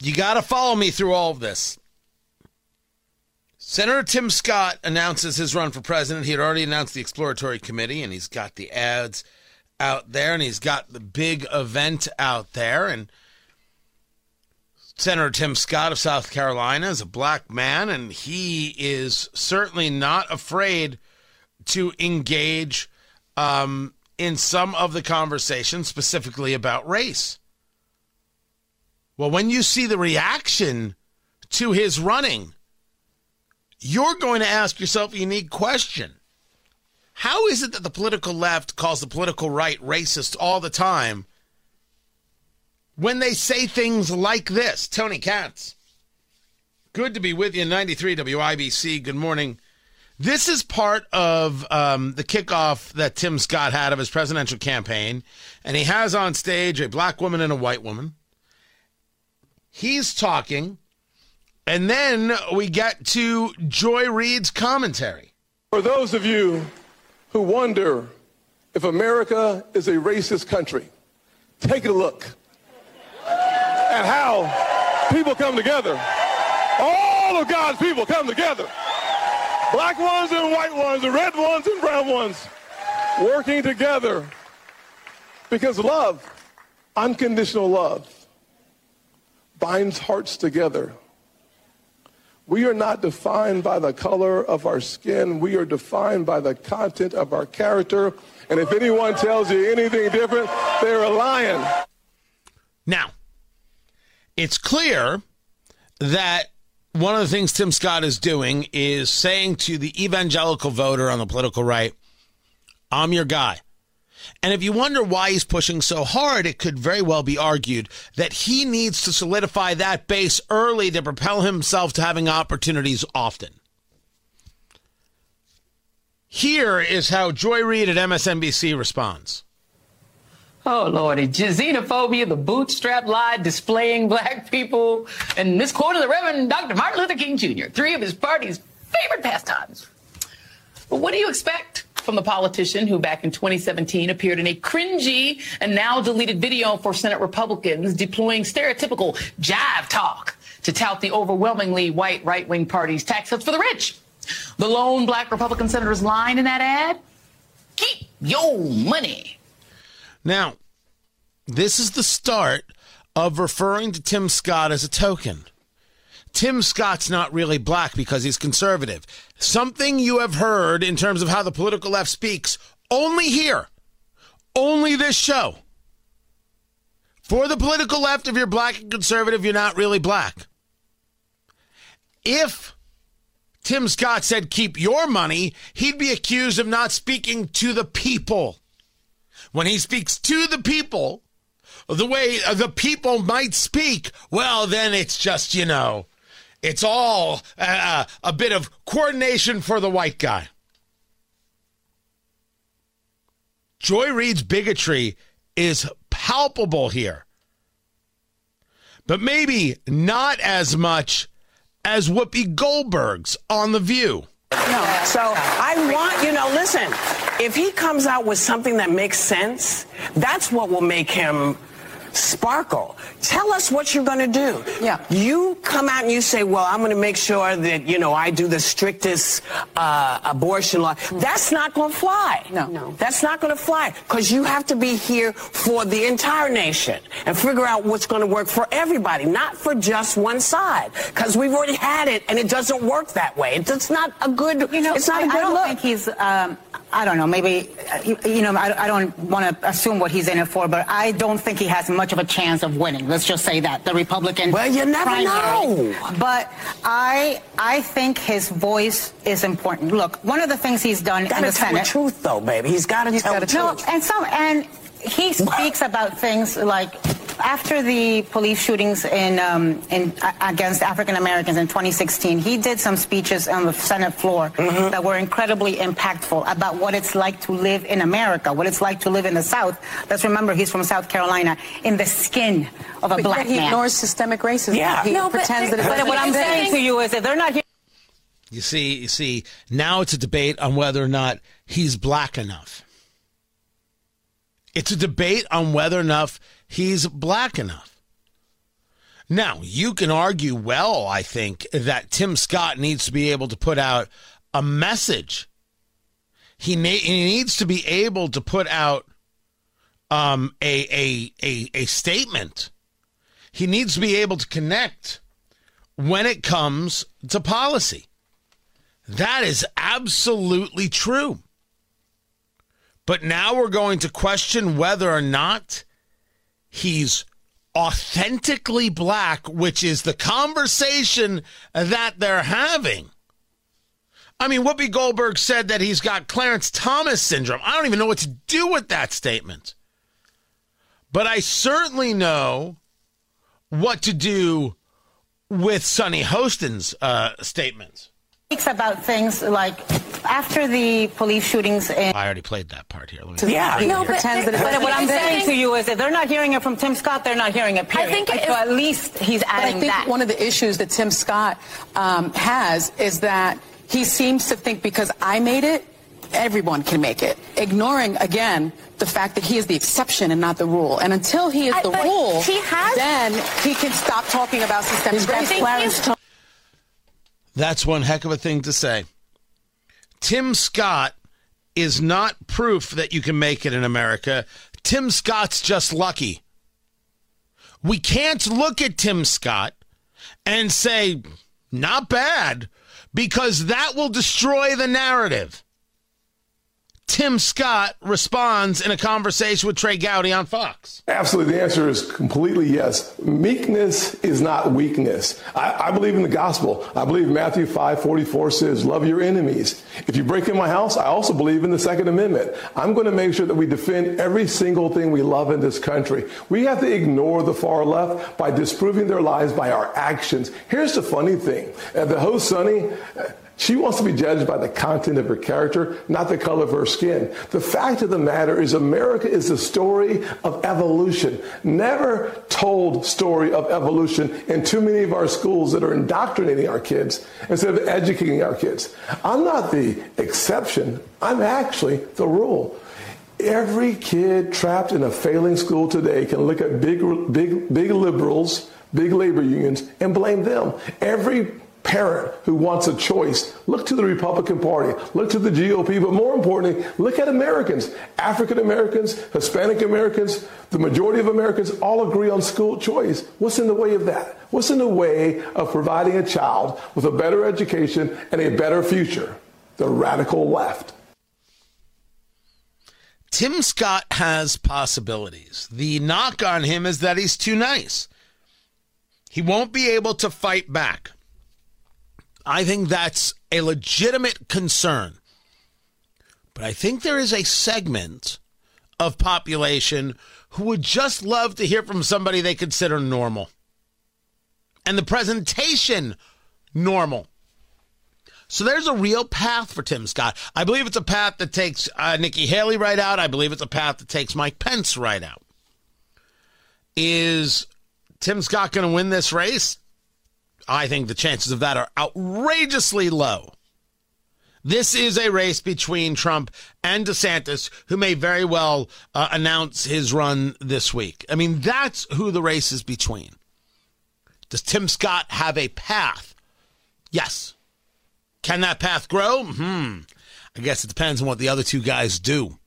You got to follow me through all of this. Senator Tim Scott announces his run for president. He had already announced the exploratory committee, and he's got the ads out there, and he's got the big event out there. And Senator Tim Scott of South Carolina is a black man, and he is certainly not afraid to engage um, in some of the conversation, specifically about race. Well, when you see the reaction to his running, you're going to ask yourself a unique question. How is it that the political left calls the political right racist all the time when they say things like this? Tony Katz. Good to be with you, 93 WIBC. Good morning. This is part of um, the kickoff that Tim Scott had of his presidential campaign, and he has on stage a black woman and a white woman. He's talking, and then we get to Joy Reid's commentary. For those of you who wonder if America is a racist country, take a look at how people come together. All of God's people come together. Black ones and white ones, the red ones and brown ones, working together because love, unconditional love, binds hearts together. We are not defined by the color of our skin. We are defined by the content of our character. And if anyone tells you anything different, they're a lion. Now, it's clear that one of the things Tim Scott is doing is saying to the evangelical voter on the political right, I'm your guy. And if you wonder why he's pushing so hard, it could very well be argued that he needs to solidify that base early to propel himself to having opportunities often. Here is how Joy Reid at MSNBC responds. Oh, Lordy. Xenophobia, the bootstrap lie, displaying black people, and this quote of the Reverend Dr. Martin Luther King Jr., three of his party's favorite pastimes. But what do you expect? From the politician who back in 2017 appeared in a cringy and now deleted video for Senate Republicans deploying stereotypical jive talk to tout the overwhelmingly white right wing party's tax cuts for the rich. The lone black Republican senator's line in that ad keep your money. Now, this is the start of referring to Tim Scott as a token. Tim Scott's not really black because he's conservative. Something you have heard in terms of how the political left speaks only here, only this show. For the political left, if you're black and conservative, you're not really black. If Tim Scott said keep your money, he'd be accused of not speaking to the people. When he speaks to the people, the way the people might speak, well, then it's just, you know, it's all uh, a bit of coordination for the white guy. Joy Reid's bigotry is palpable here, but maybe not as much as Whoopi Goldberg's on The View. No. So I want, you know, listen, if he comes out with something that makes sense, that's what will make him sparkle. Tell us what you're going to do. Yeah. You come out and you say, well, I'm going to make sure that, you know, I do the strictest uh, abortion law. Mm. That's not going to fly. No. no. That's not going to fly because you have to be here for the entire nation and figure out what's going to work for everybody, not for just one side. Because we've already had it and it doesn't work that way. It's not a good, you know, it's not I, a good I don't look. think he's, um, I don't know, maybe, uh, you, you know, I, I don't want to assume what he's in it for, but I don't think he has much of a chance of winning. Let's just say that. The Republican Well, you never primary. know. But I I think his voice is important. Look, one of the things he's done Got in to the tell Senate. the truth, though, baby. He's got to tell the truth. No, and some and he speaks about things like after the police shootings in, um, in against African Americans in 2016, he did some speeches on the Senate floor mm-hmm. that were incredibly impactful about what it's like to live in America, what it's like to live in the South. Let's remember he's from South Carolina, in the skin of a but black he man. He ignores systemic racism. Yeah. He no, pretends but, that. But what I'm saying to you is that they're not here. You see, you see, now it's a debate on whether or not he's black enough. It's a debate on whether enough he's black enough. Now, you can argue well, I think, that Tim Scott needs to be able to put out a message. He, na- he needs to be able to put out um, a, a, a, a statement. He needs to be able to connect when it comes to policy. That is absolutely true. But now we're going to question whether or not he's authentically black, which is the conversation that they're having. I mean, Whoopi Goldberg said that he's got Clarence Thomas syndrome. I don't even know what to do with that statement. But I certainly know what to do with Sunny Hostin's uh, statements speaks about things like after the police shootings in. I already played that part here. yeah, no, pretends but, that. But what I'm saying to you is that they're not hearing it from Tim Scott. They're not hearing it. Period. I think so at least he's adding I think that. one of the issues that Tim Scott um, has is that he seems to think because I made it, everyone can make it, ignoring again the fact that he is the exception and not the rule. And until he is the rule, he has, then he can stop talking about systemic racism. That's one heck of a thing to say. Tim Scott is not proof that you can make it in America. Tim Scott's just lucky. We can't look at Tim Scott and say, not bad, because that will destroy the narrative. Tim Scott responds in a conversation with Trey Gowdy on Fox. Absolutely. The answer is completely yes. Meekness is not weakness. I, I, believe in the gospel. I believe Matthew 5 44 says, Love your enemies. If you break in my house, I also believe in the Second Amendment. I'm going to make sure that we defend every single thing we love in this country. We have to ignore the far left by disproving their lies by our actions. Here's the funny thing. Uh, the host, Sunny, she wants to be judged by the content of her character, not the color of her skin. The fact of the matter is America is a story of evolution. Never told story of evolution in too many of our schools that are indoctrinating our kids instead of educating our kids. I'm not the exception. I'm actually the rule. Every kid trapped in a failing school today can look at big, big, big liberals, big labor unions, and blame them. Every parent who wants a choice, look to the Republican Party, look to the GOP, but more importantly, look at Americans. African Americans, Hispanic Americans, the majority of Americans all agree on school choice. What's in the way of that? What's in the way of providing a child with a better education and a better future? The radical left. Tim Scott has possibilities. The knock on him is that he's too nice. He won't be able to fight back. I think that's a legitimate concern. But I think there is a segment of population who would just love to hear from somebody they consider normal. And the presentation normal. So there's a real path for Tim Scott. I believe it's a path that takes uh, Nikki Haley right out. I believe it's a path that takes Mike Pence right out. Is Tim Scott going to win this race? I think the chances of that are outrageously low. This is a race between Trump and DeSantis, who may very well uh, announce his run this week. I mean, that's who the race is between. Does Tim Scott have a path? Yes. Can that path grow? Hmm. I guess it depends on what the other two guys do.